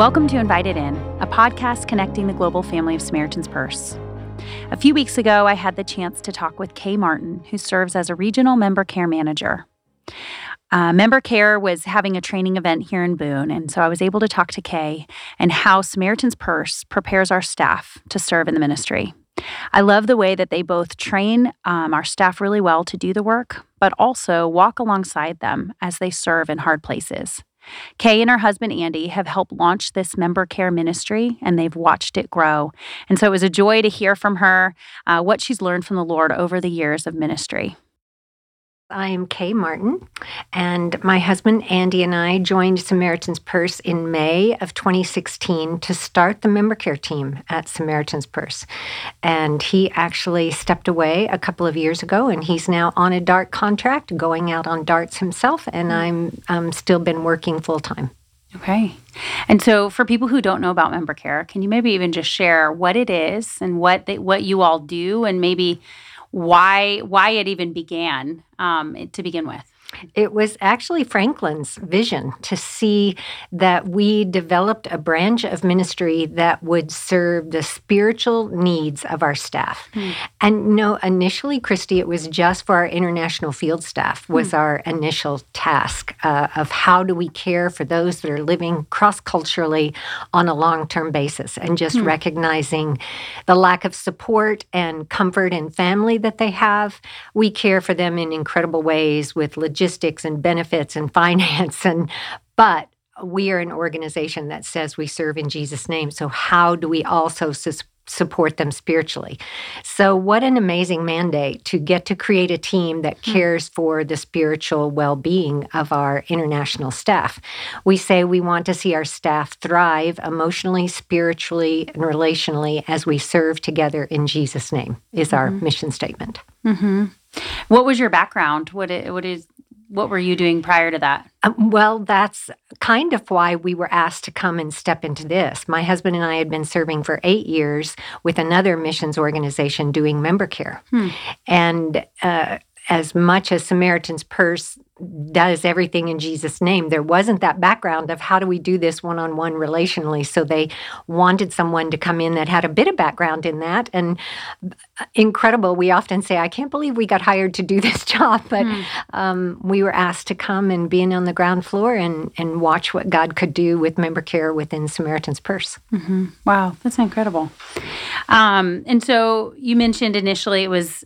Welcome to Invited In, a podcast connecting the global family of Samaritan's Purse. A few weeks ago, I had the chance to talk with Kay Martin, who serves as a regional member care manager. Uh, member care was having a training event here in Boone, and so I was able to talk to Kay and how Samaritan's Purse prepares our staff to serve in the ministry. I love the way that they both train um, our staff really well to do the work, but also walk alongside them as they serve in hard places. Kay and her husband Andy have helped launch this member care ministry and they've watched it grow. And so it was a joy to hear from her uh, what she's learned from the Lord over the years of ministry. I am Kay Martin, and my husband Andy and I joined Samaritan's Purse in May of 2016 to start the member care team at Samaritan's Purse. And he actually stepped away a couple of years ago, and he's now on a DART contract, going out on darts himself, and I'm um, still been working full time. Okay. And so for people who don't know about member care, can you maybe even just share what it is and what they, what you all do and maybe why why it even began um, to begin with. It was actually Franklin's vision to see that we developed a branch of ministry that would serve the spiritual needs of our staff. Hmm. And no, initially, Christy, it was just for our international field staff was hmm. our initial task uh, of how do we care for those that are living cross-culturally on a long-term basis and just hmm. recognizing the lack of support and comfort and family that they have. We care for them in incredible ways with logistics logistics and benefits and finance and but we are an organization that says we serve in Jesus name so how do we also su- support them spiritually so what an amazing mandate to get to create a team that hmm. cares for the spiritual well-being of our international staff we say we want to see our staff thrive emotionally spiritually and relationally as we serve together in Jesus name is mm-hmm. our mission statement mm-hmm. What was your background? What it, what is what were you doing prior to that? Um, well, that's kind of why we were asked to come and step into this. My husband and I had been serving for eight years with another missions organization doing member care. Hmm. And uh, as much as Samaritan's Purse does everything in Jesus' name. There wasn't that background of how do we do this one on one relationally. So they wanted someone to come in that had a bit of background in that. And uh, incredible, we often say, I can't believe we got hired to do this job, but mm. um, we were asked to come and be in on the ground floor and, and watch what God could do with member care within Samaritan's Purse. Mm-hmm. Wow, that's incredible. Um, and so you mentioned initially it was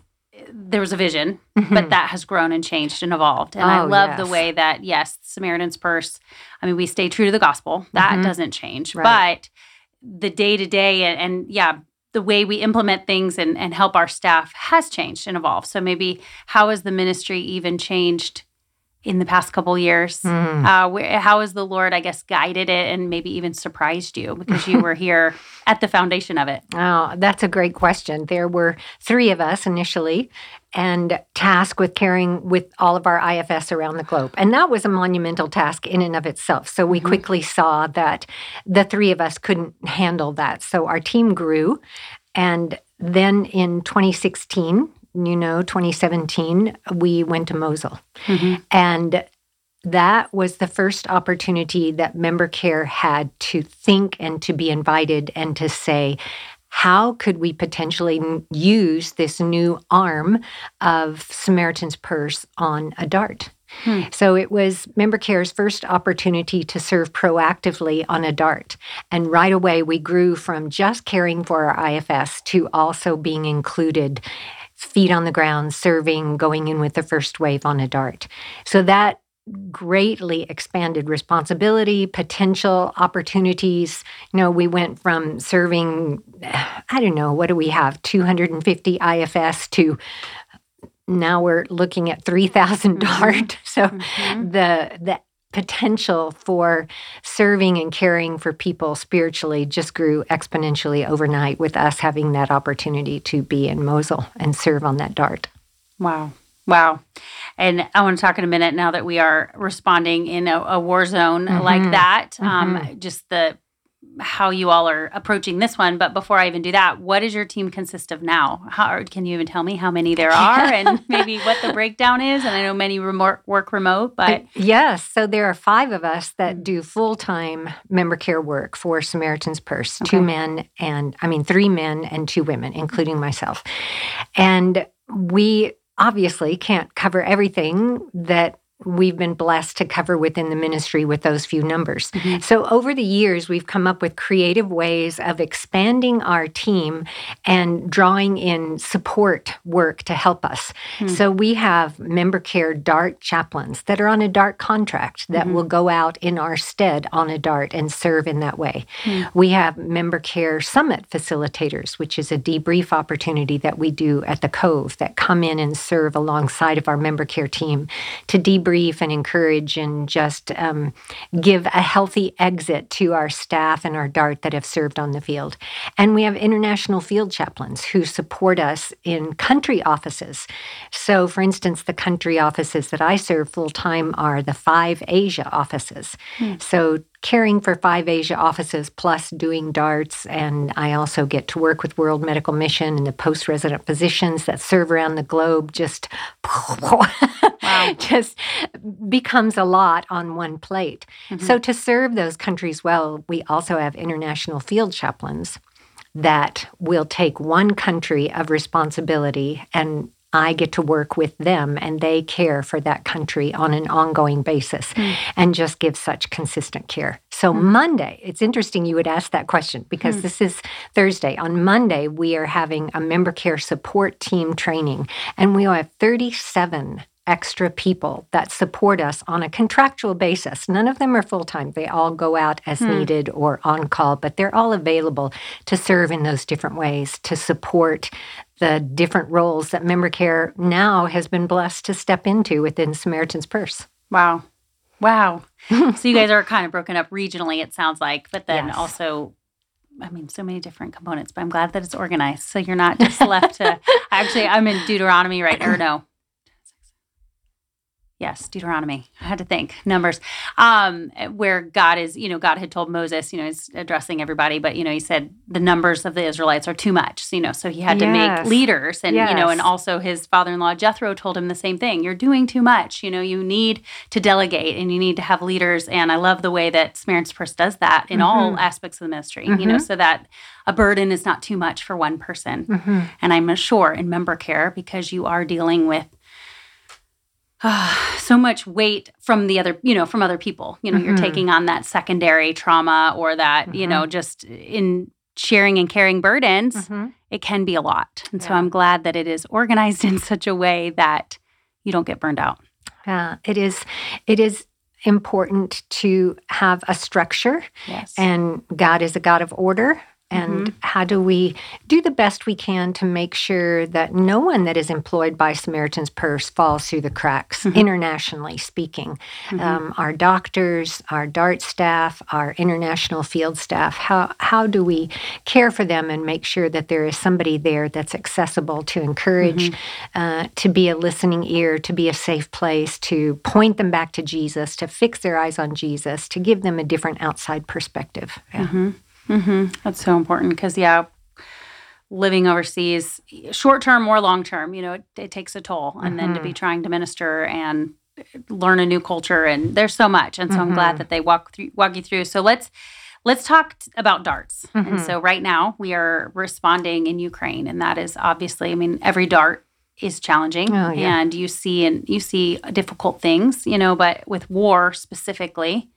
there was a vision, mm-hmm. but that has grown and changed and evolved. And oh, I love yes. the way that, yes, Samaritan's Purse, I mean, we stay true to the gospel. That mm-hmm. doesn't change. Right. But the day to day and, yeah, the way we implement things and, and help our staff has changed and evolved. So maybe how has the ministry even changed in the past couple years? Mm. Uh, where, how has the Lord, I guess, guided it and maybe even surprised you because you were here at the foundation of it? Oh, that's a great question. There were three of us initially and tasked with caring with all of our IFS around the globe. And that was a monumental task in and of itself. So we mm-hmm. quickly saw that the three of us couldn't handle that. So our team grew. And then in 2016, you know, 2017, we went to Mosul. Mm-hmm. And that was the first opportunity that member care had to think and to be invited and to say, how could we potentially use this new arm of Samaritan's Purse on a DART? Hmm. So it was Member Care's first opportunity to serve proactively on a DART. And right away, we grew from just caring for our IFS to also being included feet on the ground, serving, going in with the first wave on a dart. So that greatly expanded responsibility, potential opportunities. You know, we went from serving, I don't know, what do we have, 250 IFS to now we're looking at 3,000 mm-hmm. DART. So mm-hmm. the the potential for serving and caring for people spiritually just grew exponentially overnight with us having that opportunity to be in Mosul and serve on that dart. Wow. Wow. And I want to talk in a minute now that we are responding in a, a war zone mm-hmm. like that. Um, mm-hmm. Um, just the how you all are approaching this one. But before I even do that, what does your team consist of now? How can you even tell me how many there are and maybe what the breakdown is? And I know many remote work remote, but yes, so there are five of us that do full time member care work for Samaritan's Purse. Okay. Two men and I mean three men and two women, including myself, and we obviously can't cover everything that we've been blessed to cover within the ministry with those few numbers. Mm-hmm. So, over the years, we've come up with creative ways of expanding our team and drawing in support work to help us. Mm-hmm. So, we have member care DART chaplains that are on a DART contract that mm-hmm. will go out in our stead on a DART and serve in that way. Mm. We have member care summit facilitators, which is a debrief opportunity that we do at the Cove that come in and serve alongside of our member care team to debrief and encourage and just um, give a healthy exit to our staff and our DART that have served on the field. And we have international field chaplains who support us in country offices. So, for instance, the country offices that I serve full time are the five Asia offices. Hmm. So, caring for five Asia offices plus doing darts. And I also get to work with World Medical Mission and the post resident physicians that serve around the globe. Just, wow. just becomes a lot on one plate. Mm-hmm. So, to serve those countries well, we also have international field chaplains that will take one country of responsibility and I get to work with them and they care for that country on an ongoing basis mm. and just give such consistent care. So, mm. Monday, it's interesting you would ask that question because mm. this is Thursday. On Monday, we are having a member care support team training, and we will have 37 extra people that support us on a contractual basis. None of them are full time. They all go out as hmm. needed or on call, but they're all available to serve in those different ways to support the different roles that member care now has been blessed to step into within Samaritan's Purse. Wow. Wow. so you guys are kind of broken up regionally, it sounds like, but then yes. also I mean, so many different components, but I'm glad that it's organized. So you're not just left to actually, I'm in Deuteronomy right now. No, Yes, Deuteronomy. I had to think numbers, um, where God is, you know, God had told Moses, you know, he's addressing everybody, but you know, he said the numbers of the Israelites are too much, so, you know, so he had yes. to make leaders, and yes. you know, and also his father-in-law Jethro told him the same thing. You're doing too much. You know, you need to delegate, and you need to have leaders. And I love the way that Samaritan's Purse does that in mm-hmm. all aspects of the ministry. Mm-hmm. You know, mm-hmm. so that a burden is not too much for one person. Mm-hmm. And I'm sure in member care because you are dealing with uh, so much weight from the other, you know, from other people. You know, mm-hmm. you're taking on that secondary trauma or that, mm-hmm. you know, mm-hmm. just in sharing and carrying burdens, mm-hmm. it can be a lot. And yeah. so I'm glad that it is organized in such a way that you don't get burned out. Yeah, it is. It is important to have a structure. Yes. And God is a God of order and mm-hmm. how do we do the best we can to make sure that no one that is employed by Samaritan's Purse falls through the cracks, mm-hmm. internationally speaking? Mm-hmm. Um, our doctors, our DART staff, our international field staff, how, how do we care for them and make sure that there is somebody there that's accessible to encourage, mm-hmm. uh, to be a listening ear, to be a safe place, to point them back to Jesus, to fix their eyes on Jesus, to give them a different outside perspective? Yeah. Mm-hmm. Mm-hmm. That's so important because, yeah, living overseas, short term or long term, you know, it, it, takes a toll. And mm-hmm. then to be mm-hmm. trying to minister and learn a new culture, and there's so much. And so mm-hmm. I'm glad mm-hmm. that they walk through, walk you through. So let's let's talk t- about darts. And mm-hmm. so right now we are responding in Ukraine, and that is obviously, I mean, every dart is challenging oh, yeah. and you see and you see difficult things you know but with war specifically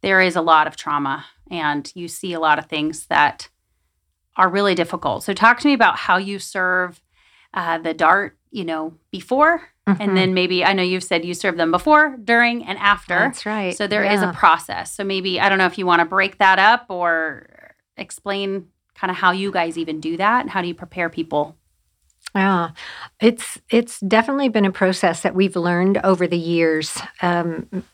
there is a lot of trauma and you see a lot of things that are really difficult. So, talk to me about how you serve uh, the DART, you know, before, mm-hmm. and then maybe I know you've said you serve them before, during, and after. That's right. So, there yeah. is a process. So, maybe I don't know if you want to break that up or explain kind of how you guys even do that. and How do you prepare people yeah, it's it's definitely been a process that we've learned over the years. Um,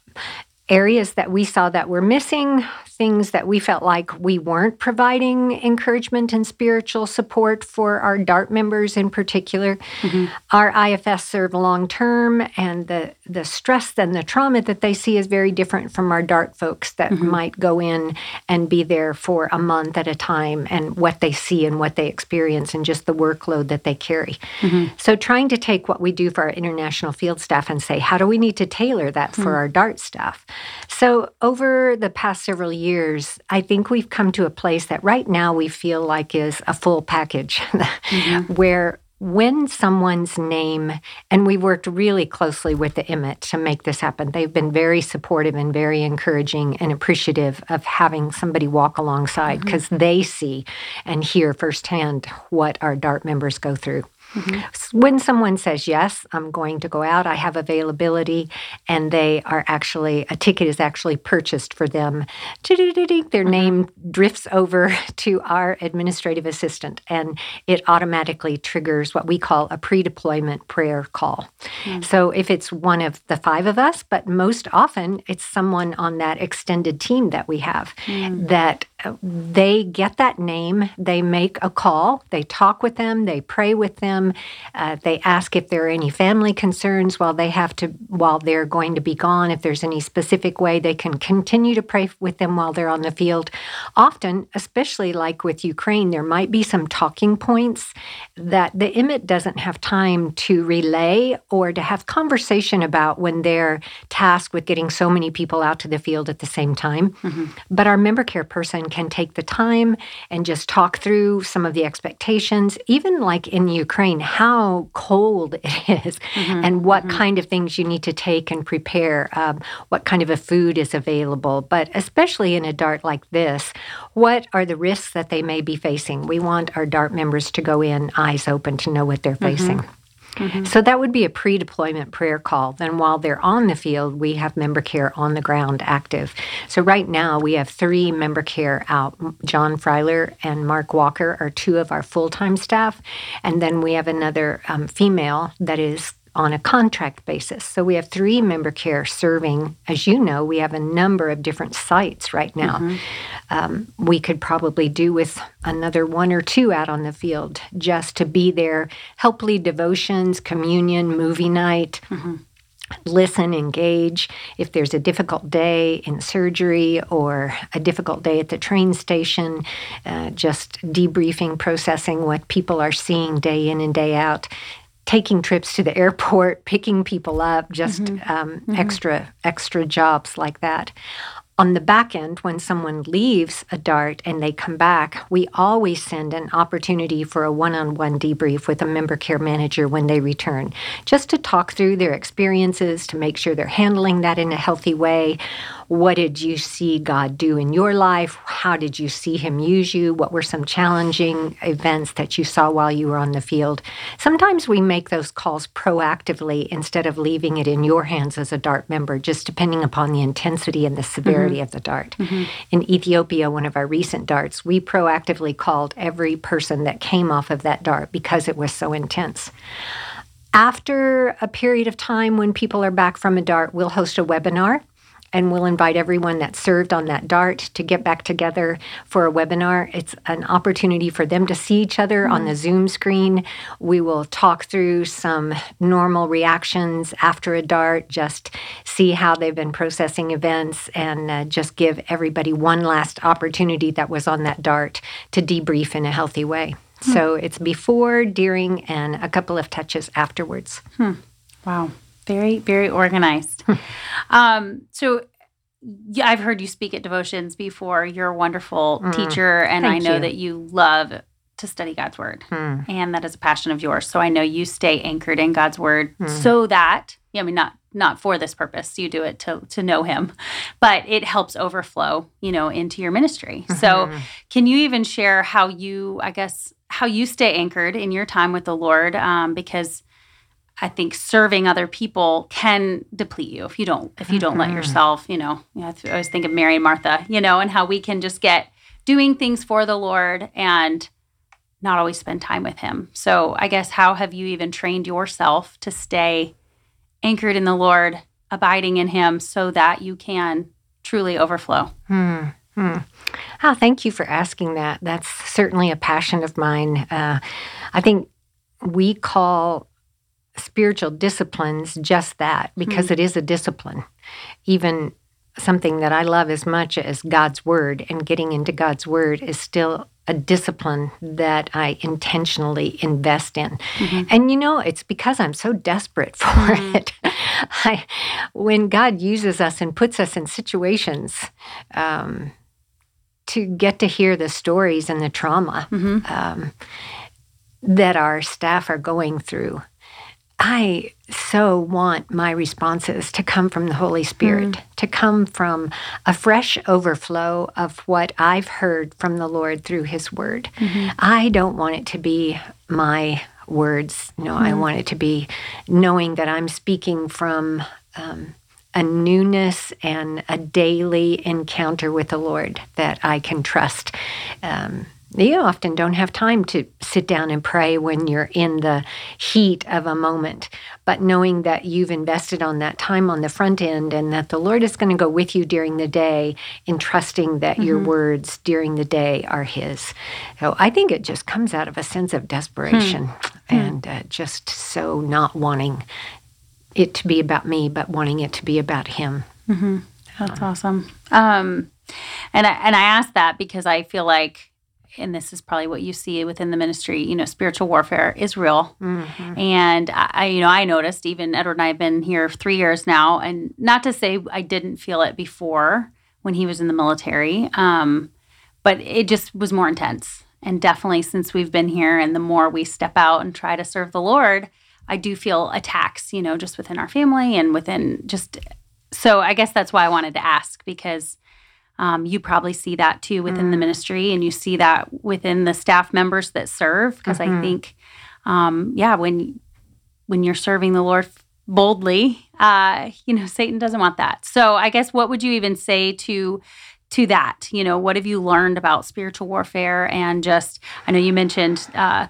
areas that we saw that were missing, things that we felt like we weren't providing encouragement and spiritual support for our DART members in particular. Mm-hmm. Our IFS serve long term, and the, the stress and the trauma that they see is very different from our DART folks that mm-hmm. might go in and be there for a month at a time and what they see and what they experience and just the workload that they carry. Mm-hmm. So, trying to take what we do for our international field staff and say, how do we need to tailor that for hmm. our DART staff? So, over the past several years, I think we've come to a place that right now we feel like is a full package mm-hmm. where when someone's name, and we worked really closely with the IMIT to make this happen. They've been very supportive and very encouraging and appreciative of having somebody walk alongside because mm-hmm. they see and hear firsthand what our DART members go through. Mm-hmm. When someone says, Yes, I'm going to go out, I have availability, and they are actually, a ticket is actually purchased for them, their mm-hmm. name drifts over to our administrative assistant, and it automatically triggers what we call a pre deployment prayer call. Mm-hmm. So if it's one of the five of us, but most often it's someone on that extended team that we have mm. that they get that name, they make a call, they talk with them, they pray with them. Uh, they ask if there are any family concerns while they have to while they're going to be gone. If there's any specific way they can continue to pray with them while they're on the field. Often, especially like with Ukraine, there might be some talking points that the IMIT doesn't have time to relay or to have conversation about when they're tasked with getting so many people out to the field at the same time. Mm-hmm. But our member care person can take the time and just talk through some of the expectations, even like in Ukraine how cold it is mm-hmm, and what mm-hmm. kind of things you need to take and prepare, um, what kind of a food is available. But especially in a DART like this, what are the risks that they may be facing? We want our DART members to go in eyes open to know what they're mm-hmm. facing. Mm-hmm. So that would be a pre deployment prayer call. Then while they're on the field, we have member care on the ground active. So right now we have three member care out. John Freiler and Mark Walker are two of our full time staff. And then we have another um, female that is on a contract basis. So we have three member care serving. As you know, we have a number of different sites right now. Mm-hmm. Um, we could probably do with another one or two out on the field just to be there, help lead devotions, communion, movie night. Mm-hmm listen, engage. If there's a difficult day in surgery or a difficult day at the train station, uh, just debriefing, processing what people are seeing day in and day out taking trips to the airport, picking people up, just mm-hmm. Um, mm-hmm. extra extra jobs like that. On the back end, when someone leaves a DART and they come back, we always send an opportunity for a one on one debrief with a member care manager when they return, just to talk through their experiences, to make sure they're handling that in a healthy way what did you see God do in your life? How did you see Him use you? What were some challenging events that you saw while you were on the field? Sometimes we make those calls proactively instead of leaving it in your hands as a DART member, just depending upon the intensity and the severity mm-hmm. of the DART. Mm-hmm. In Ethiopia, one of our recent DARTs, we proactively called every person that came off of that DART because it was so intense. After a period of time when people are back from a DART, we'll host a webinar and we'll invite everyone that served on that DART to get back together for a webinar. It's an opportunity for them to see each other mm-hmm. on the Zoom screen. We will talk through some normal reactions after a DART, just see how they've been processing events, and uh, just give everybody one last opportunity that was on that DART to debrief in a healthy way. Hmm. So it's before, during, and a couple of touches afterwards. Hmm. Wow. Very, very organized. um, so yeah, I've heard you speak at devotions before. You're a wonderful mm. teacher, and Thank I know you. that you love to study God's word, mm. and that is a passion of yours. So I know you stay anchored in God's word, mm. so that yeah, I mean not not for this purpose. You do it to to know Him, but it helps overflow, you know, into your ministry. Mm-hmm. So can you even share how you, I guess, how you stay anchored in your time with the Lord? Um, because I think serving other people can deplete you if you don't if you don't mm-hmm. let yourself, you know. You know, I always think of Mary and Martha, you know, and how we can just get doing things for the Lord and not always spend time with him. So, I guess how have you even trained yourself to stay anchored in the Lord abiding in Him so that you can truly overflow? Hmm. Hmm. Oh, thank you for asking that. That's certainly a passion of mine. Uh, I think we call spiritual disciplines just that because mm-hmm. it is a discipline. Even something that I love as much as God's word and getting into God's word is still a discipline that I intentionally invest in. Mm-hmm. And you know, it's because I'm so desperate for mm-hmm. it. I, when God uses us and puts us in situations um, to get to hear the stories and the trauma mm-hmm. um, that our staff are going through, I so want my responses to come from the Holy Spirit, mm. to come from a fresh overflow of what I've heard from the Lord through His Word. Mm-hmm. I don't want it to be my words. No, mm. I want it to be knowing that I'm speaking from um, a newness and a daily encounter with the Lord that I can trust. Um, you often don't have time to sit down and pray when you're in the heat of a moment. But knowing that you've invested on that time on the front end and that the Lord is going to go with you during the day in trusting that mm-hmm. your words during the day are His. So I think it just comes out of a sense of desperation hmm. and uh, just so not wanting it to be about me, but wanting it to be about Him. Mm-hmm. That's awesome. Um, and I, and I ask that because I feel like and this is probably what you see within the ministry, you know, spiritual warfare is real. Mm-hmm. And I, you know, I noticed even Edward and I have been here three years now, and not to say I didn't feel it before when he was in the military, um, but it just was more intense. And definitely since we've been here, and the more we step out and try to serve the Lord, I do feel attacks, you know, just within our family and within just. So I guess that's why I wanted to ask because um, you probably see that too within mm. the ministry, and you see that within the staff members that serve. Because mm-hmm. I think, um, yeah, when when you're serving the Lord boldly, uh, you know, Satan doesn't want that. So I guess what would you even say to to that? You know, what have you learned about spiritual warfare and just? I know you mentioned. Uh,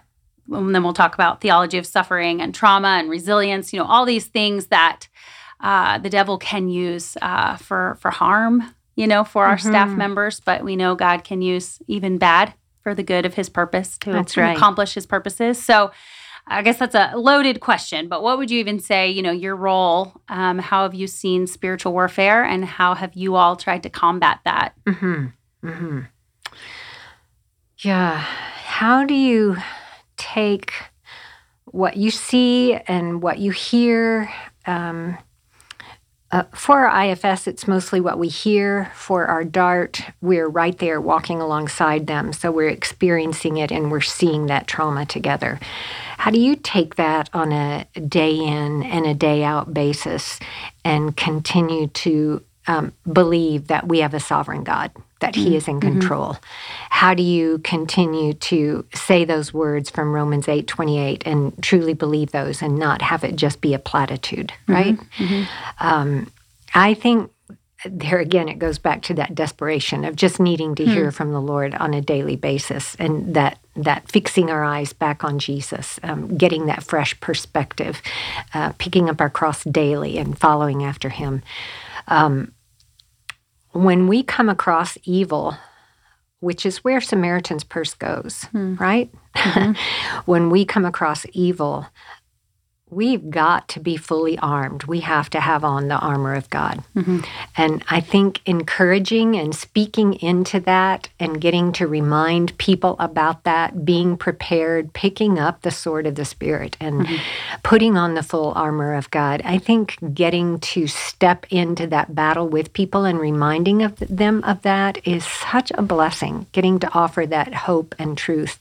and then we'll talk about theology of suffering and trauma and resilience. You know, all these things that uh, the devil can use uh, for for harm you know, for our mm-hmm. staff members, but we know God can use even bad for the good of his purpose to, right. accomplish his purposes. So I guess that's a loaded question, but what would you even say, you know, your role? Um, how have you seen spiritual warfare and how have you all tried to combat that? Mm-hmm. Mm-hmm. Yeah. How do you take what you see and what you hear? Um, uh, for our IFS, it's mostly what we hear. For our DART, we're right there walking alongside them. So we're experiencing it and we're seeing that trauma together. How do you take that on a day in and a day out basis and continue to um, believe that we have a sovereign God, that He is in mm-hmm. control? How do you continue to say those words from Romans eight twenty eight and truly believe those and not have it just be a platitude, mm-hmm. right? Mm-hmm. Um, I think there again, it goes back to that desperation of just needing to hear hmm. from the Lord on a daily basis, and that that fixing our eyes back on Jesus, um, getting that fresh perspective, uh, picking up our cross daily and following after Him. Um, when we come across evil, which is where Samaritan's Purse goes, hmm. right? Mm-hmm. when we come across evil, we've got to be fully armed. We have to have on the armor of God. Mm-hmm. And I think encouraging and speaking into that and getting to remind people about that, being prepared, picking up the sword of the Spirit and mm-hmm. putting on the full armor of God. I think getting to step into that battle with people and reminding of them of that is such a blessing, getting to offer that hope and truth.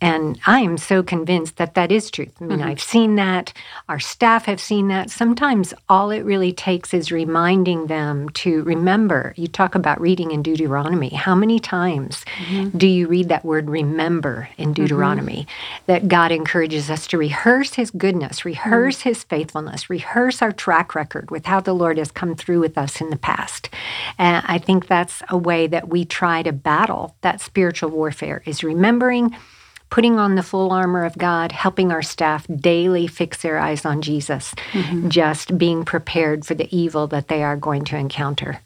And I am so convinced that that is truth. I mean, mm-hmm. I've seen that. Our staff have seen that. Sometimes all it really takes is reminding them to remember. You talk about reading in Deuteronomy. How many times mm-hmm. do you read that word remember in mm-hmm. Deuteronomy? Mm-hmm. That God encourages us to rehearse his goodness, rehearse mm-hmm. his faithfulness, rehearse our track record with how the Lord has come through with us in the past. And I think that's a way that we try to battle that spiritual warfare is remembering putting on the full armor of God, helping our staff daily fix their eyes on Jesus, just being prepared for the evil that they are going to encounter.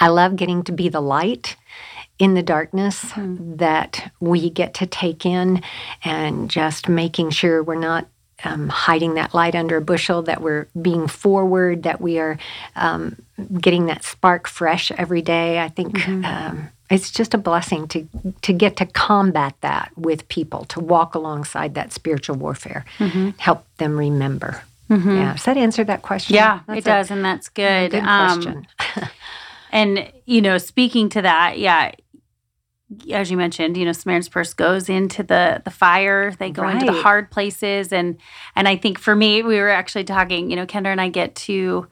I love getting to be the light in the darkness that we get to take in and just making sure we're not um, hiding that light under a bushel, that we're being forward, that we are um, getting that spark fresh every day. I think um, it's just a blessing to to get to combat that with people, to walk alongside that spiritual warfare, help them remember. Yeah, does that answer that question? Yeah, That's it a does, and that's good. Good Um, question. And, you know, speaking to that, yeah, as you mentioned, you know, Samaritan's Purse goes into the the fire. They go into the hard places, and and I think for me, we were actually talking. You know, Kendra and I get to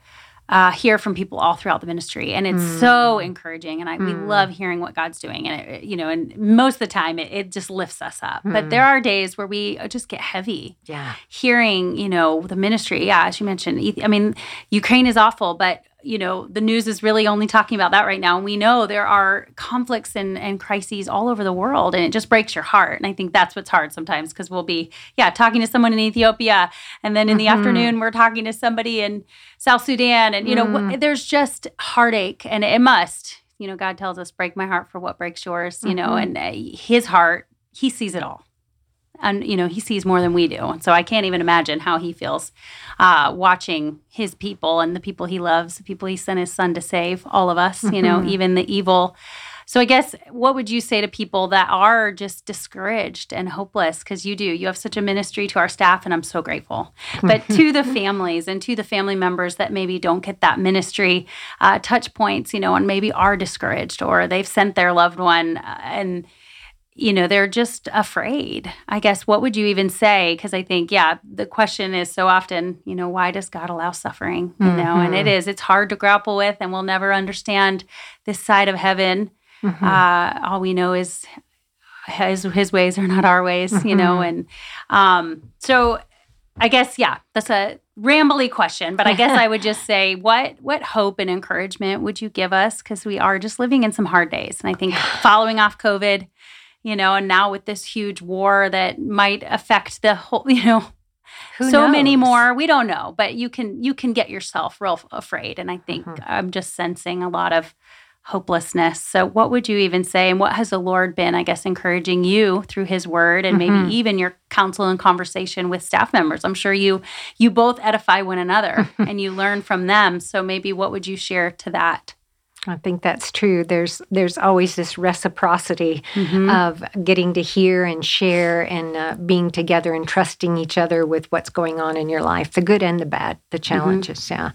uh, hear from people all throughout the ministry, and it's so encouraging. And I we Mm. love hearing what God's doing, and it, you know, and most of the time, it, it just lifts us up. But Mm. there are days where we just get heavy yeah. hearing, you know, the ministry. Yeah, as you mentioned, I mean, Ukraine is awful, but you know, the news is really only talking about that right now. And we know there are conflicts and, and crises all over the world, and it just breaks your heart. And I think that's what's hard sometimes because we'll be, yeah, talking to someone in Ethiopia, and then in the Mhm. afternoon we're talking to somebody in South Sudan, and you know, wh- there's just heartache, and it must. You know, God tells us, "Break my heart for what breaks yours." You know, Mhm. and uh, His heart, He sees it all and you know he sees more than we do. And so i can't even imagine how he feels uh, watching his people and the people he loves the people he sent his son to save all of us you know Mhm. even the evil. So i guess what would you say to people that are just discouraged and hopeless? Because you do you have such a ministry to our staff and i'm so grateful. But to the families and to the family members that maybe don't get that ministry uh, touch points you know and maybe are discouraged or they've sent their loved one uh, and you know they're just afraid i guess. What would you even say? Because i think yeah the question is so often you know why does god allow suffering you know? And it is it's hard to grapple with and we'll never understand this side of heaven. Mhm. uh, all we know is his, his ways are not our ways you know? And um, so i guess yeah that's a rambly question but i guess i would just say what what hope and encouragement would you give us? Because we are just living in some hard days and i think following off covid you know and now with this huge war that might affect the whole you know Who so many more. We don't know but you can you can get yourself real afraid and i think Mhm. i'm just sensing a lot of hopelessness. So what would you even say and what has the lord been i guess encouraging you through his word and Mhm. maybe even your counsel and conversation with staff members? I'm sure you you both edify one another and you learn from them. So maybe what would you share to that I think that's true. There's there's always this reciprocity Mhm. of getting to hear and share and uh, being together and trusting each other with what's going on in your life, the good and the bad, the challenges. Yeah,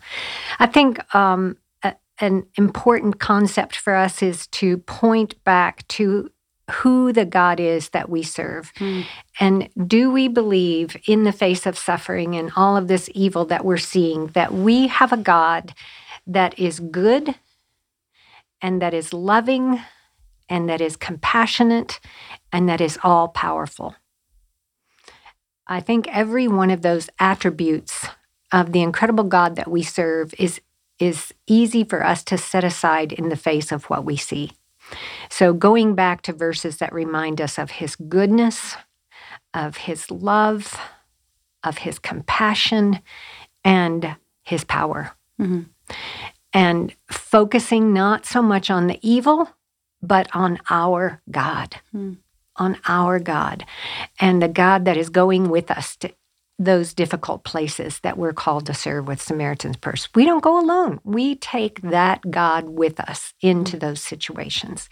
I think um, a, an important concept for us is to point back to who the God is that we serve. Mm. And do we believe in the face of suffering and all of this evil that we're seeing that we have a God that is good and that is loving and that is compassionate and that is all powerful? I think every one of those attributes of the incredible God that we serve is is easy for us to set aside in the face of what we see. So going back to verses that remind us of his goodness, of his love, of his compassion and his power. Mhm. And focusing not so much on the evil, but on our God, Hmm. on our God, and the God that is going with us to those difficult places that we're called to serve with Samaritan's Purse. We don't go alone. We take that God with us into those situations.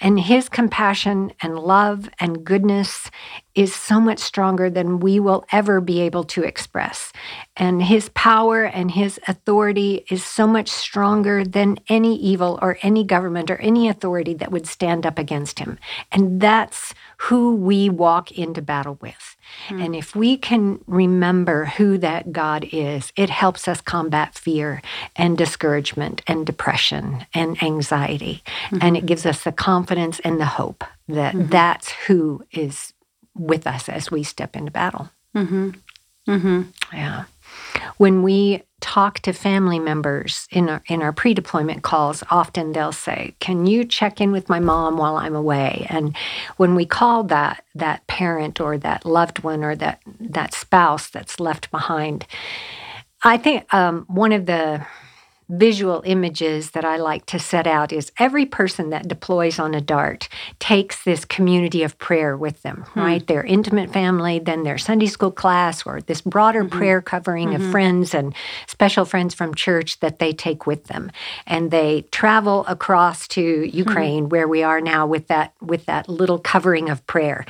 And his compassion and love and goodness is so much stronger than we will ever be able to express. And his power and his authority is so much stronger than any evil or any government or any authority that would stand up against him. And that's who we walk into battle with. And if we can remember who that God is, it helps us combat fear and discouragement and depression and anxiety. And it gives us the confidence and the hope that that's who is with us as we step into battle. Mm-hmm. Mm-hmm. Yeah. When we talk to family members in our, in our pre-deployment calls often they'll say can you check in with my mom while i'm away? And when we call that that parent or that loved one or that that spouse that's left behind i think um, one of the visual images that I like to set out is every person that deploys on a DART takes this community of prayer with them, hmm. right? Their intimate family, then their Sunday school class, or this broader mm-hmm. prayer covering mm-hmm. of friends and special friends from church that they take with them. And they travel across to hmm. Ukraine where we are now with that with that little covering of prayer.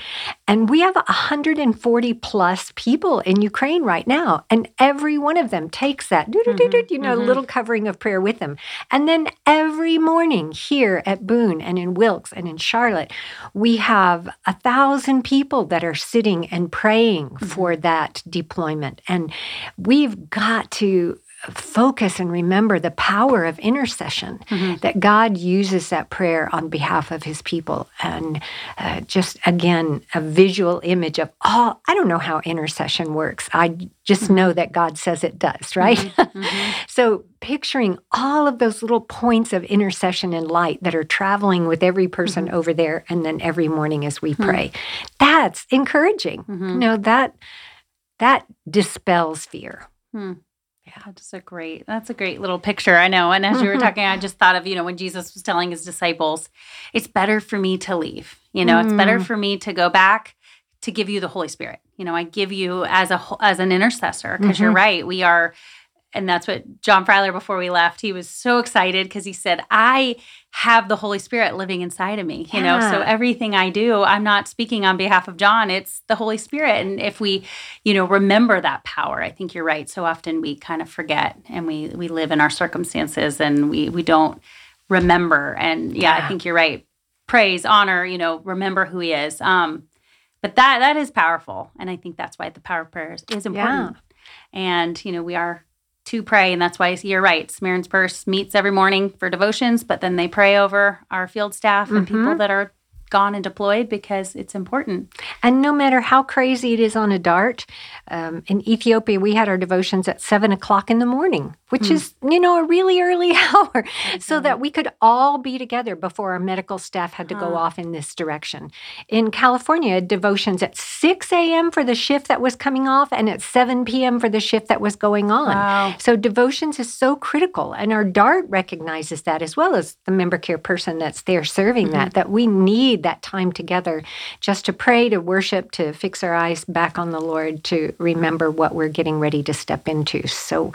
And we have 140 plus people in Ukraine right now. And every one of them takes that, mm-hmm. you know, mm-hmm. little covering of prayer with them. And then every morning here at Boone and in Wilkes and in Charlotte, we have a thousand people that are sitting and praying mm-hmm. for that deployment. And we've got to focus and remember the power of intercession mm-hmm. that God uses that prayer on behalf of his people. And uh, just again, a visual image of, oh, I don't know how intercession works. I just mm-hmm. know that God says it does, right? Mm-hmm. mm-hmm. so picturing all of those little points of intercession and light that are traveling with every person mm-hmm. over there and then every morning as we hmm. pray. That's encouraging. Mm-hmm. You know, that that dispels fear. Hmm. Yeah, that's a great. That's a great little picture. I know. And as you were talking, I just thought of you know when Jesus was telling his disciples, "It's better for me to leave. You know, mm. it's better mm. for me to go back to give you the Holy Spirit. You know, I give you as a as an intercessor because mm-hmm. you're right. We are and that's what John Freiler before we left, he was so excited because he said, I have the Holy Spirit living inside of me, you yeah. know. So everything I do, I'm not speaking on behalf of John, it's the Holy Spirit. And if we, you know, remember that power, I think you're right. So often we kind of forget and we we live in our circumstances and we we don't remember. And yeah, yeah. I think you're right. Praise, honor, you know, remember who he is. Um, but that that is powerful. And I think that's why the power of prayer is, is important. Yeah. And, you know, we are to pray. And that's why you're right. Samaritan's Purse meets every morning for devotions, but then they pray over our field staff and mm-hmm. people that are gone and deployed because it's important. And no matter how crazy it is on a dart, um, in Ethiopia, we had our devotions at seven o'clock in the morning, which mm. is, you know, a really early hour, so that we could all be together before our medical staff had to huh. go off in this direction. In California, devotions at 6 a.m. for the shift that was coming off and at 7 p.m. for the shift that was going on. Wow. So devotions is so critical. And our DART recognizes that as well as the member care person that's there serving mm-hmm. that, that we need that time together just to pray, to worship, to fix our eyes back on the Lord, to remember what we're getting ready to step into. So,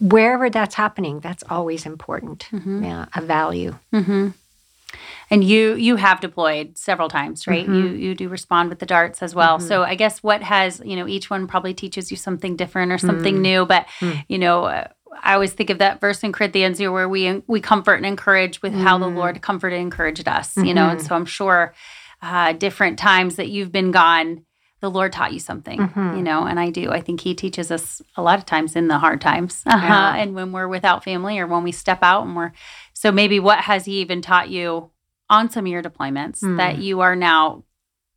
wherever that's happening, that's always important. Mm-hmm. Yeah, a value. Mm-hmm. And you you have deployed several times, right? Mm-hmm. You you do respond with the darts as well. Mm-hmm. So I guess what has you know each one probably teaches you something different or something mm. new. But mm. you know. I always think of that verse in Corinthians where we we comfort and encourage with how the mm. Lord comforted and encouraged us, you know. And mm-hmm. so I'm sure uh, different times that you've been gone, the Lord taught you something, mm-hmm. you know, and I do. I think He teaches us a lot of times in the hard times uh-huh. yeah. and when we're without family or when we step out and we're. So maybe what has He even taught you on some of your deployments mm. that you are now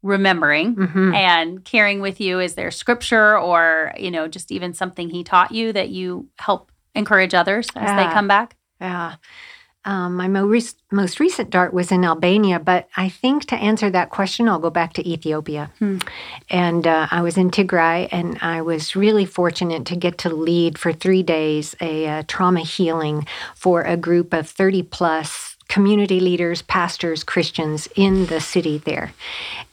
remembering mm-hmm. and carrying with you? Is there scripture or, you know, just even something He taught you that you help encourage others as yeah. they come back? Yeah. Um, my most, most recent dart was in Albania, but I think to answer that question, I'll go back to Ethiopia. Hmm. And uh, I was in Tigray, and I was really fortunate to get to lead for three days a, a uh, trauma healing for a group of 30 plus community leaders, pastors, Christians in the city there.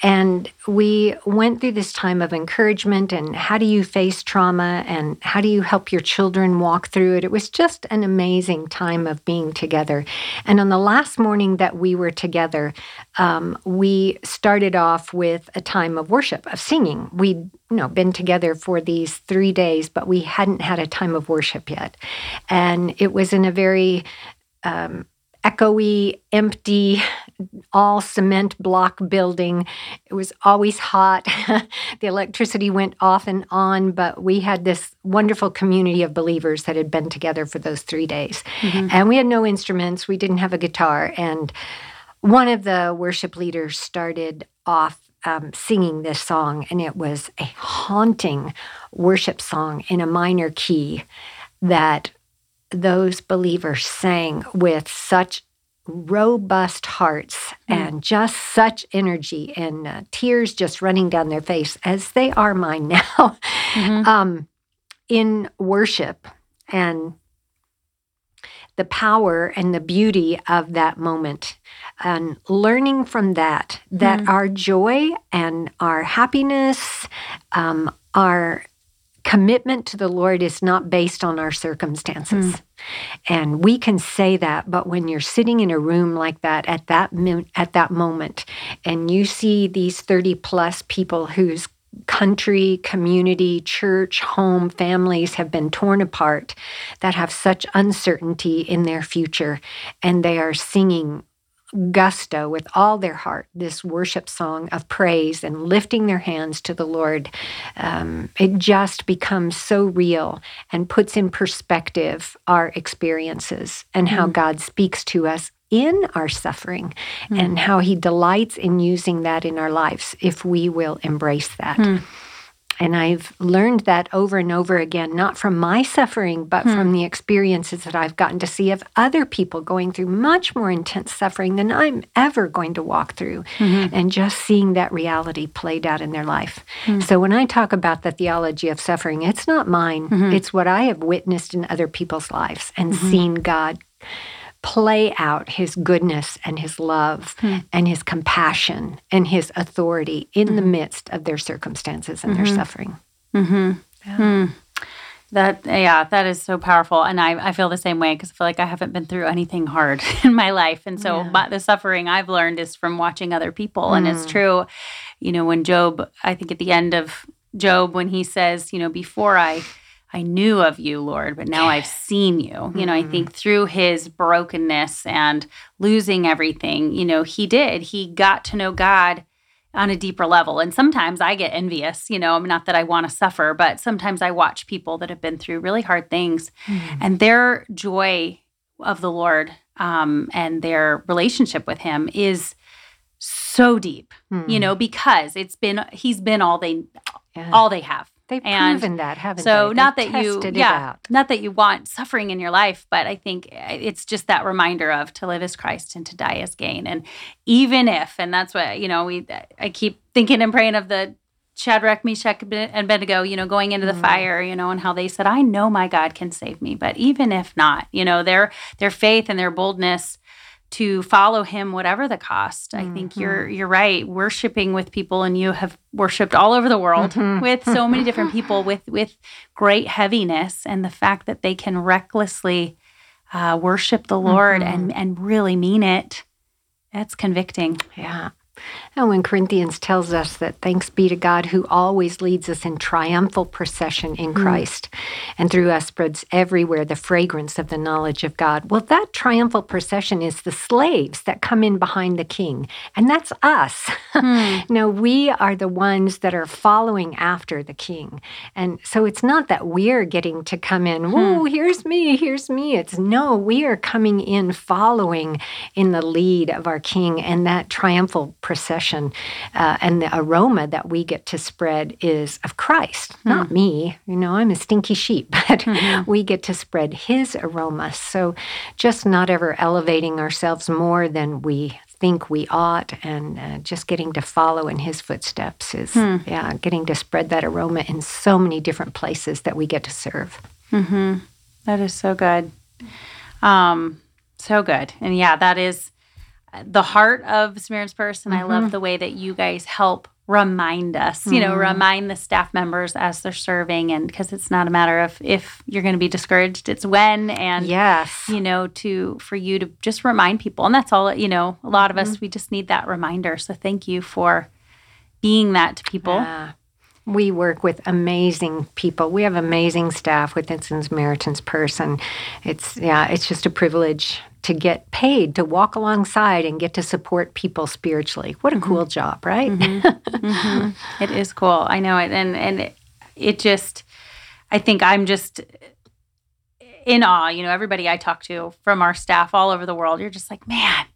And we went through this time of encouragement and how do you face trauma and how do you help your children walk through it. It was just an amazing time of being together. And on the last morning that we were together, um, we started off with a time of worship, of singing. We'd you know been together for these three days, but we hadn't had a time of worship yet. And it was in a very um, echoey, empty, all cement block building. It was always hot. the electricity went off and on, but we had this wonderful community of believers that had been together for those three days. Mm-hmm. And we had no instruments, we didn't have a guitar. And one of the worship leaders started off um, singing this song, and it was a haunting worship song in a minor key that those believers sang with such robust hearts mm. and just such energy and uh, tears just running down their face as they are mine now mm-hmm. um, in worship and the power and the beauty of that moment and learning from that that mm. our joy and our happiness um, our commitment to the Lord is not based on our circumstances. Mm. And we can say that, but when you're sitting in a room like that at that at that moment and you see these 30 plus people whose country, community, church, home, families have been torn apart that have such uncertainty in their future and they are singing gusto with all their heart this worship song of praise and lifting their hands to the Lord, um, it just becomes so real and puts in perspective our experiences and how mm. God speaks to us in our suffering mm. and how He delights in using that in our lives if we will embrace that. Mm. And I've learned that over and over again, not from my suffering, but hmm. from the experiences that I've gotten to see of other people going through much more intense suffering than I'm ever going to walk through, mm-hmm. and just seeing that reality played out in their life. Hmm. So when I talk about the theology of suffering, it's not mine, mm-hmm. it's what I have witnessed in other people's lives and mm-hmm. seen God play out his goodness and his love hmm. and his compassion and his authority in mm-hmm. the midst of their circumstances and mm-hmm. their suffering. Mm-hmm. Yeah. Hmm. That yeah, that is so powerful, and I, I feel the same way because I feel like I haven't been through anything hard in my life, and so yeah. the suffering I've learned is from watching other people, and it's mm. true. You know, when Job, I think at the end of Job, when he says, you know, before I I knew of you, Lord, but now I've seen you. Mm-hmm. You know, I think mm-hmm. through his brokenness and losing everything, you know, he did. He got to know God on a deeper level. And sometimes I get envious, you know, not that I want to suffer, but sometimes I watch people that have been through really hard things mm-hmm. and their joy of the Lord um, and their relationship with him is so deep, mm-hmm. you know, because it's been, he's been all they, yeah. all they have They've and proven that, haven't so they? not that you, yeah, not that you want suffering in your life, but I think it's just that reminder of to live as Christ and to die as gain. And even if, and that's what you know, we, I keep thinking and praying of the Shadrach, Meshach, and Abednego, you know, going into the mm. fire, you know, and how they said, "I know my God can save me," but even if not, you know, their their faith and their boldness to follow him whatever the cost. Mm-hmm. I think you're mm-hmm. you're right. Worshiping with people and you have worshiped all over the world mm-hmm. with so many different people with with great heaviness and the fact that they can recklessly uh, worship the Lord mm-hmm. and and really mean it. That's convicting. Yeah. And when Corinthians tells us that thanks be to God who always leads us in triumphal procession in mm. Christ, and through us spreads everywhere the fragrance of the knowledge of God. Well, that triumphal procession is the slaves that come in behind the king, and that's us. Mm. no, we are the ones that are following after the king. And so it's not that we're getting to come in, whoa, mm. here's me, here's me. It's no, we are coming in following in the lead of our king and that triumphal procession. Uh, and the aroma that we get to spread is of Christ, mm. not me. You know, I'm a stinky sheep, but mm-hmm. we get to spread his aroma. So just not ever elevating ourselves more than we think we ought and uh, just getting to follow in his footsteps is hmm. yeah getting to spread that aroma in so many different places that we get to serve mm-hmm. that is so good um, so good and yeah that is the heart of Samaritan's Purse, and mm-hmm. I love mm-hmm. the way that you guys help remind us, you know, mm-hmm. remind the staff members as they're serving, and because it's not a matter of if you're going to be discouraged, it's when, and yes, you know, to for you to just remind people, and that's all. You know, a lot of mm-hmm. us we just need that reminder. So thank you for being that to people. Yeah. We work with amazing people. We have amazing staff within Samaritan's Purse, and it's yeah, it's just a privilege to get paid to walk alongside and get to support people spiritually. What a mm-hmm. cool job, right? Mm-hmm. mm-hmm. It is cool. I know it, and and it, it just, I think I'm just in awe. You know, everybody I talk to from our staff all over the world, you're just like, man,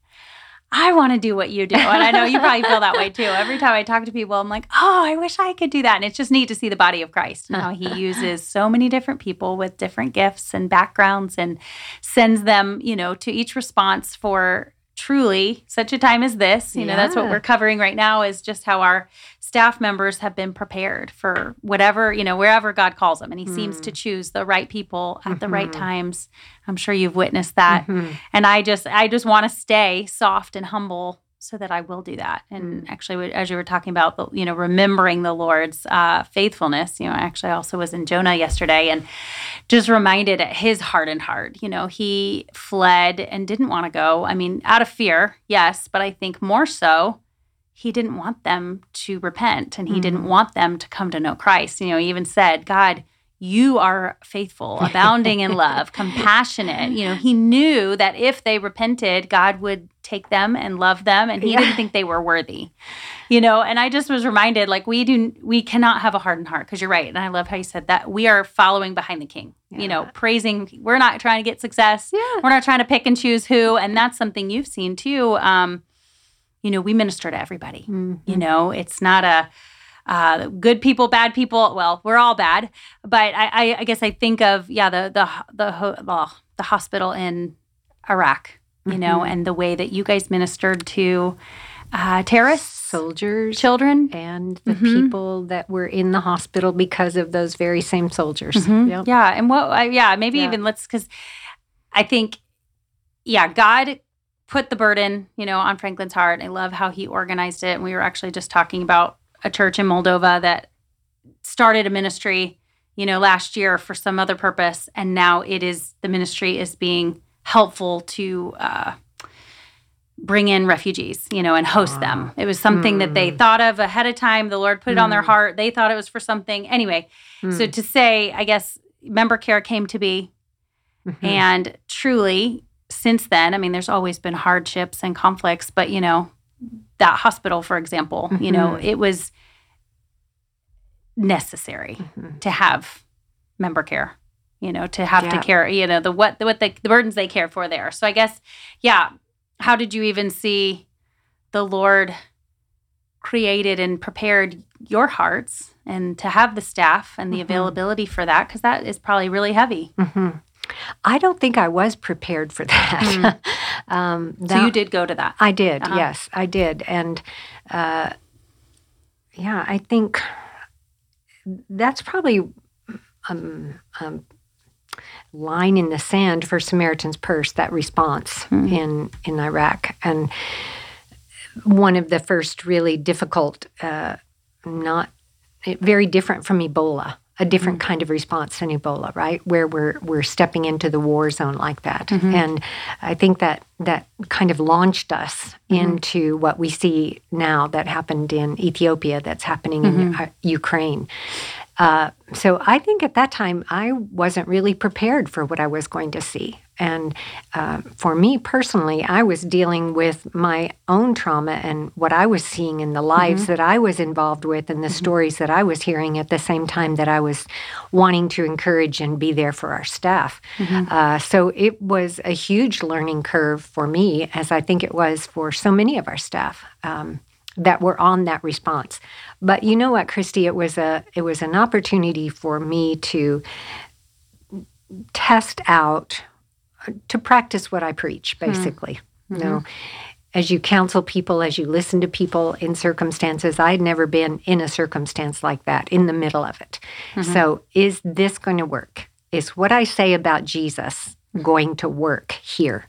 I want to do what you do. And I know you probably feel that way too. Every time I talk to people, I'm like, oh, I wish I could do that. And it's just neat to see the body of Christ and how he uses so many different people with different gifts and backgrounds and sends them, you know, to each response for truly such a time as this. You know, that's what we're covering right now is just how our staff members have been prepared for whatever, you know, wherever God calls them. And he seems to choose the right people at the right times. I'm sure you've witnessed that. Mhm. And I just I just want to stay soft and humble so that I will do that. And actually as you were talking about the, you know, remembering the Lord's uh, faithfulness, you know, actually, I actually also was in Jonah yesterday and just reminded at his hardened heart. You know, he fled and didn't want to go. I mean, out of fear, yes, but I think more so, he didn't want them to repent and he didn't want them to come to know Christ. You know, he even said, God, you are faithful, abounding in love, compassionate. You know, he knew that if they repented, God would take them and love them, and he Yeah. didn't think they were worthy. You know, and I just was reminded, like we do, we cannot have a hardened heart because you're right, and I love how you said that we are following behind the King. You know, praising. We're not trying to get success. Yeah. We're not trying to pick and choose who, and that's something you've seen too. Um, you know, we minister to everybody. Mhm. You know, it's not a uh, good people, bad people. Well, we're all bad, but I, I, I guess I think of yeah the the the ho- well, the hospital in Iraq. You know, Mhm. and the way that you guys ministered to uh, terrorists, Soldiers children. and the Mhm. people that were in the hospital because of those very same soldiers. Mhm. Yep. Yeah, and what? I, yeah, maybe Yeah. even let's because I think, yeah, God put the burden, you know, on Franklin's heart. I love how he organized it. And we were actually just talking about a church in Moldova that started a ministry, you know, last year for some other purpose, and now it is the ministry is being helpful to. Uh, bring in refugees, you know, and host them. It was something that they Mm. thought of ahead of time. The Lord put it on their Mm. heart. They thought it was for something. Anyway, so Mm. to say, I guess member care came to be, Mhm. and truly, since then, I mean, there's always been hardships and conflicts, but you know, that hospital, for example, you know, Mhm. it was necessary Mhm. to have member care. You know, to have to Yeah. care, you know, the what the what the, the burdens they care for there. So I guess, yeah. How did you even see the Lord created and prepared your hearts and to have the staff and the Mhm. availability for that? Because that is probably really heavy. Mhm. I don't think I was prepared for that. um, So you did go to that. I did, Uh-huh. yes, I did. And uh, yeah, I think that's probably um, um, line in the sand for Samaritan's Purse, that response Hmm. in, in Iraq. And one of the first really difficult, uh, not very different from Ebola. A different mm-hmm. kind of response than Ebola, right? Where we're we're stepping into the war zone like that, mm-hmm. and I think that that kind of launched us mm-hmm. into what we see now that happened in Ethiopia, that's happening in uh, Ukraine. Uh, so I think at that time I wasn't really prepared for what I was going to see. And uh, for me personally, I was dealing with my own trauma and what I was seeing in the lives that I was involved with and the stories that I was hearing at the same time that I was wanting to encourage and be there for our staff. Uh, so it was a huge learning curve for me, as I think it was for so many of our staff. Um, that were on that response. But you know what, Christy, it was a it was an opportunity for me to test out to practice what I preach, hmm. basically. You mm-hmm. know, as you counsel people, as you listen to people in circumstances, I'd never been in a circumstance like that, in the middle of it. Mm-hmm. So, is this going to work? Is what I say about Jesus going to work here?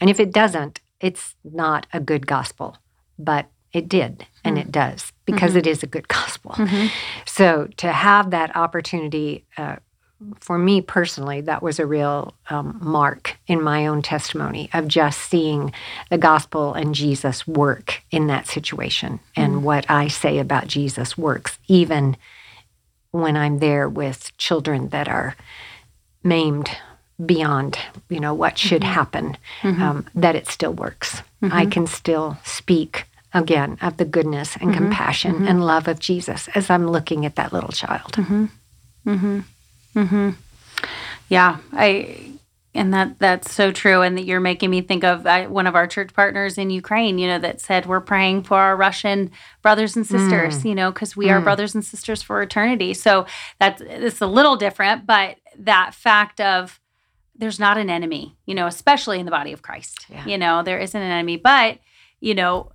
And if it doesn't, it's not a good gospel. But it did, and it mm. does, because it mm-hmm. is a good gospel. Mm-hmm. So to have that opportunity, uh, for me personally, that was a real um, mark in my own testimony of just seeing the gospel and Jesus work in that situation. And mm-hmm. what I say about Jesus works, even when I'm there with children that are maimed beyond, you know, what should happen, um, that it still works. I can still speak again of the goodness and compassion and love of Jesus as I'm looking at that little child. Yeah, I And that that's so true. And that you're making me think of uh, one of our church partners in Ukraine, you know, that said we're praying for our Russian brothers and sisters, mm. you know, because we mm. are brothers and sisters for eternity. So that's it's a little different, but that fact of there's not an enemy, you know, especially in the body of Christ. Yeah. You know, there isn't an enemy, but you know,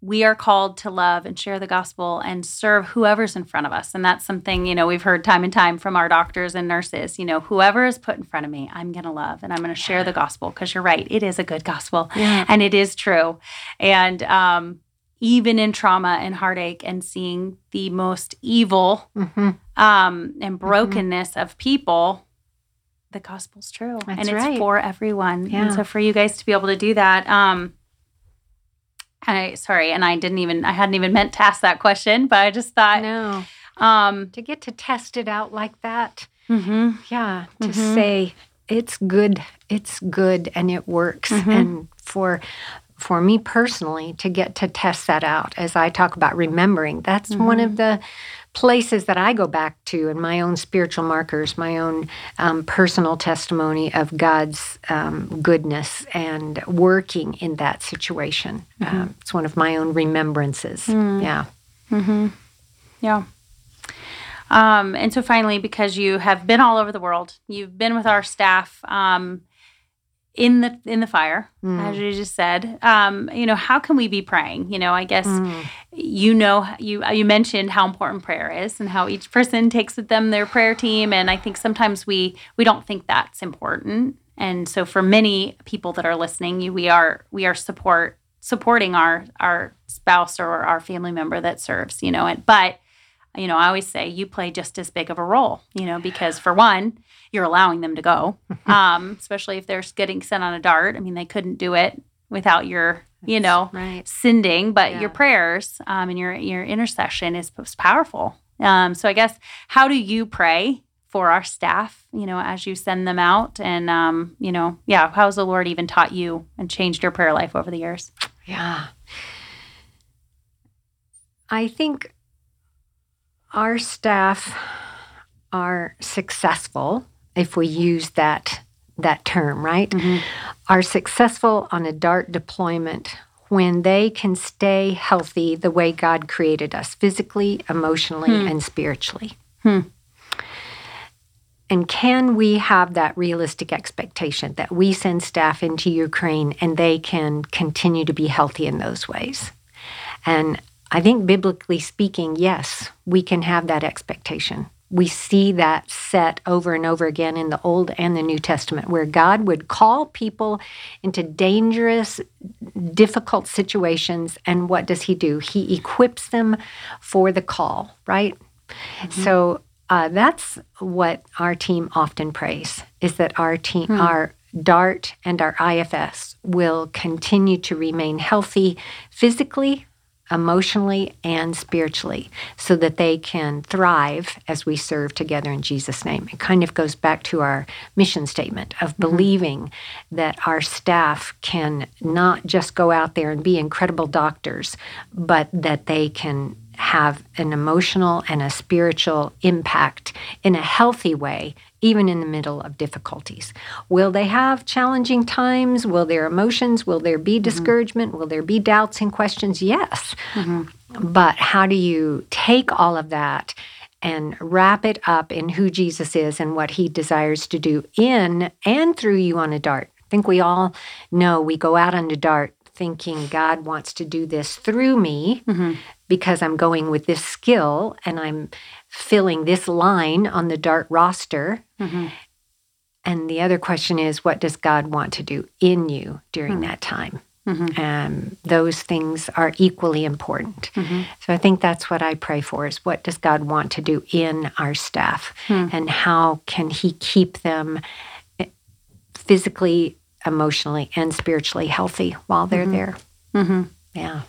we are called to love and share the gospel and serve whoever's in front of us. And that's something, you know, we've heard time and time from our doctors and nurses, you know, whoever is put in front of me, I'm going to love and I'm going to share the gospel because you're right. It is a good gospel yeah. and it is true. And, um, even in trauma and heartache and seeing the most evil mm-hmm. um, and mm-hmm. brokenness mm-hmm. of people, the gospel's true. That's and it's right. for everyone. Yeah. And so for you guys to be able to do that, um, I sorry, and I didn't even I hadn't even meant to ask that question, but I just thought no. Um, to get to test it out like that, mm-hmm. yeah, to mm-hmm. say it's good, it's good, and it works, mm-hmm. and for for me personally to get to test that out as I talk about remembering, that's one of mm-hmm. the places that I go back to in my own spiritual markers, my own um, personal testimony of God's um, goodness and working in that situation. Mm-hmm. Uh, it's one of my own remembrances. Mm. Yeah. Mm-hmm. Yeah. Um, and so finally, because you have been all over the world, you've been with our staff. Um, in the in the fire mm. as you just said um, you know how can we be praying you know i guess mm. you know you you mentioned how important prayer is and how each person takes with them their prayer team and i think sometimes we we don't think that's important and so for many people that are listening you we are we are support supporting our our spouse or our family member that serves you know and but you know, I always say you play just as big of a role, you know, because for one, you're allowing them to go, um, especially if they're getting sent on a dart. I mean, they couldn't do it without your, you know, right. sending, but yeah. your prayers um, and your your intercession is, is powerful. Um, so I guess how do you pray for our staff, you know, as you send them out, and um, you know, yeah, how's the Lord even taught you and changed your prayer life over the years? Yeah, I think our staff are successful if we use that that term, right? Mm-hmm. Are successful on a DART deployment when they can stay healthy the way God created us, physically, emotionally, hmm. and spiritually. Hmm. And can we have that realistic expectation that we send staff into Ukraine and they can continue to be healthy in those ways? And I think biblically speaking, yes, we can have that expectation. We see that set over and over again in the Old and the New Testament, where God would call people into dangerous, difficult situations. And what does He do? He equips them for the call, right? Mm-hmm. So uh, that's what our team often prays is that our team, hmm. our DART and our IFS will continue to remain healthy physically, emotionally and spiritually so that they can thrive as we serve together in Jesus' name. It kind of goes back to our mission statement of mm-hmm. believing that our staff can not just go out there and be incredible doctors, but that they can have an emotional and a spiritual impact in a healthy way even in the middle of difficulties. Will they have challenging times? Will there emotions? Will there be mm-hmm. discouragement? Mm-hmm. Will there be doubts and questions? Yes. Mm-hmm. But how do you take all of that and wrap it up in who Jesus is and what he desires to do in and through you on a dart? I think we all know we go out on a dart thinking God wants to do this through me mm-hmm. Because I'm going with this skill and I'm filling this line on the DART roster. Mm-hmm. And the other question is, what does God want to do in you during mm-hmm. that time? Mm-hmm. Um, those things are equally important. Mm-hmm. So I think that's what I pray for: is what does God want to do in our staff, mm. and how can He keep them eh, physically, emotionally, and spiritually healthy while they're mm-hmm. there? Mm-hmm. Yeah.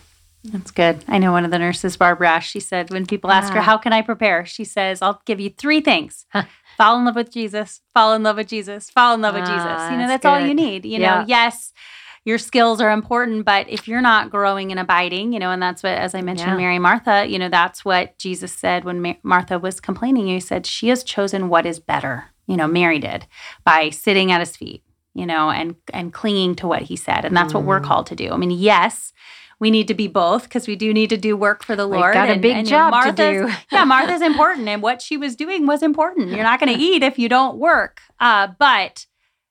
That's good. I know one of the nurses, Barbara she said, when people ask her, How can I prepare? She says, I'll give you three things fall in love with Jesus, fall in love with Jesus, fall in love with Jesus. You know, that's, that's all you need. You yeah. know, yes, your skills are important, but if you're not growing and abiding, you know, and that's what, as I mentioned, yeah. Mary Martha, you know, that's what Jesus said when Martha was complaining. He said, She has chosen what is better you know, Mary did by sitting at his feet, you know, and and clinging to what he said. And that's mm. what we're mm. called to do. I mean, yes, we need to be both because we do need to do work for the We've Lord. Got a big and, job Martha's, to do. yeah, Martha's important, and what she was doing was important. You're not going to eat if you don't work. Uh, but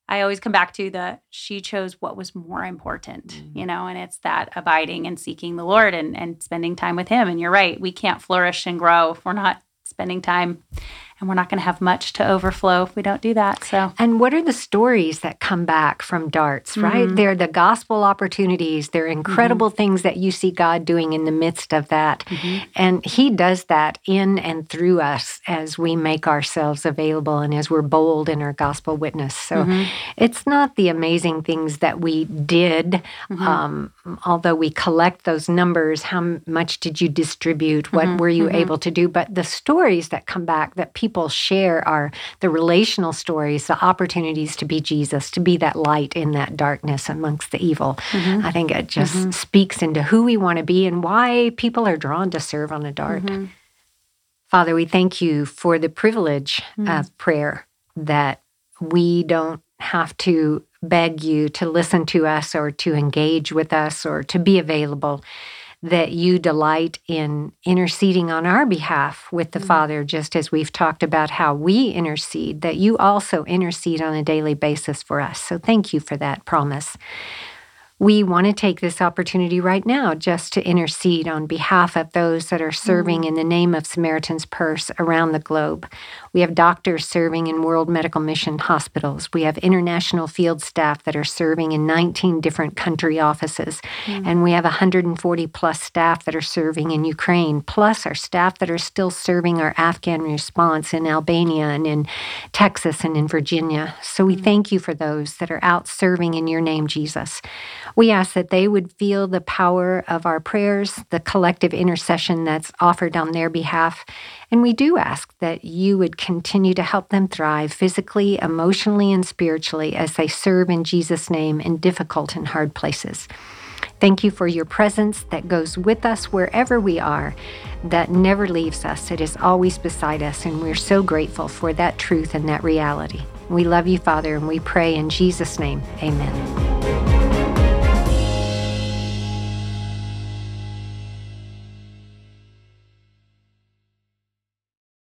I always come back to the she chose what was more important, mm. you know, and it's that abiding and seeking the Lord and and spending time with Him. And you're right, we can't flourish and grow if we're not spending time and we're not going to have much to overflow if we don't do that. So, and what are the stories that come back from darts? Right, mm-hmm. they're the gospel opportunities. They're incredible mm-hmm. things that you see God doing in the midst of that, mm-hmm. and He does that in and through us as we make ourselves available and as we're bold in our gospel witness. So, mm-hmm. it's not the amazing things that we did, mm-hmm. um, although we collect those numbers. How much did you distribute? What mm-hmm. were you able to do? But the stories that come back that people people share are the relational stories, the opportunities to be Jesus, to be that light in that darkness amongst the evil. Mm-hmm. I think it just mm-hmm. speaks into who we want to be and why people are drawn to serve on a dart. Mm-hmm. Father, we thank you for the privilege mm. of prayer that we don't have to beg you to listen to us or to engage with us or to be available that you delight in interceding on our behalf with the mm-hmm. Father, just as we've talked about how we intercede, that you also intercede on a daily basis for us. So thank you for that promise we want to take this opportunity right now just to intercede on behalf of those that are serving mm. in the name of Samaritan's Purse around the globe. We have doctors serving in World Medical Mission hospitals. We have international field staff that are serving in 19 different country offices. Mm. And we have 140 plus staff that are serving in Ukraine, plus our staff that are still serving our Afghan response in Albania and in Texas and in Virginia. So we mm. thank you for those that are out serving in your name, Jesus. We ask that they would feel the power of our prayers, the collective intercession that's offered on their behalf. And we do ask that you would continue to help them thrive physically, emotionally, and spiritually as they serve in Jesus' name in difficult and hard places. Thank you for your presence that goes with us wherever we are, that never leaves us. It is always beside us, and we're so grateful for that truth and that reality. We love you, Father, and we pray in Jesus' name. Amen.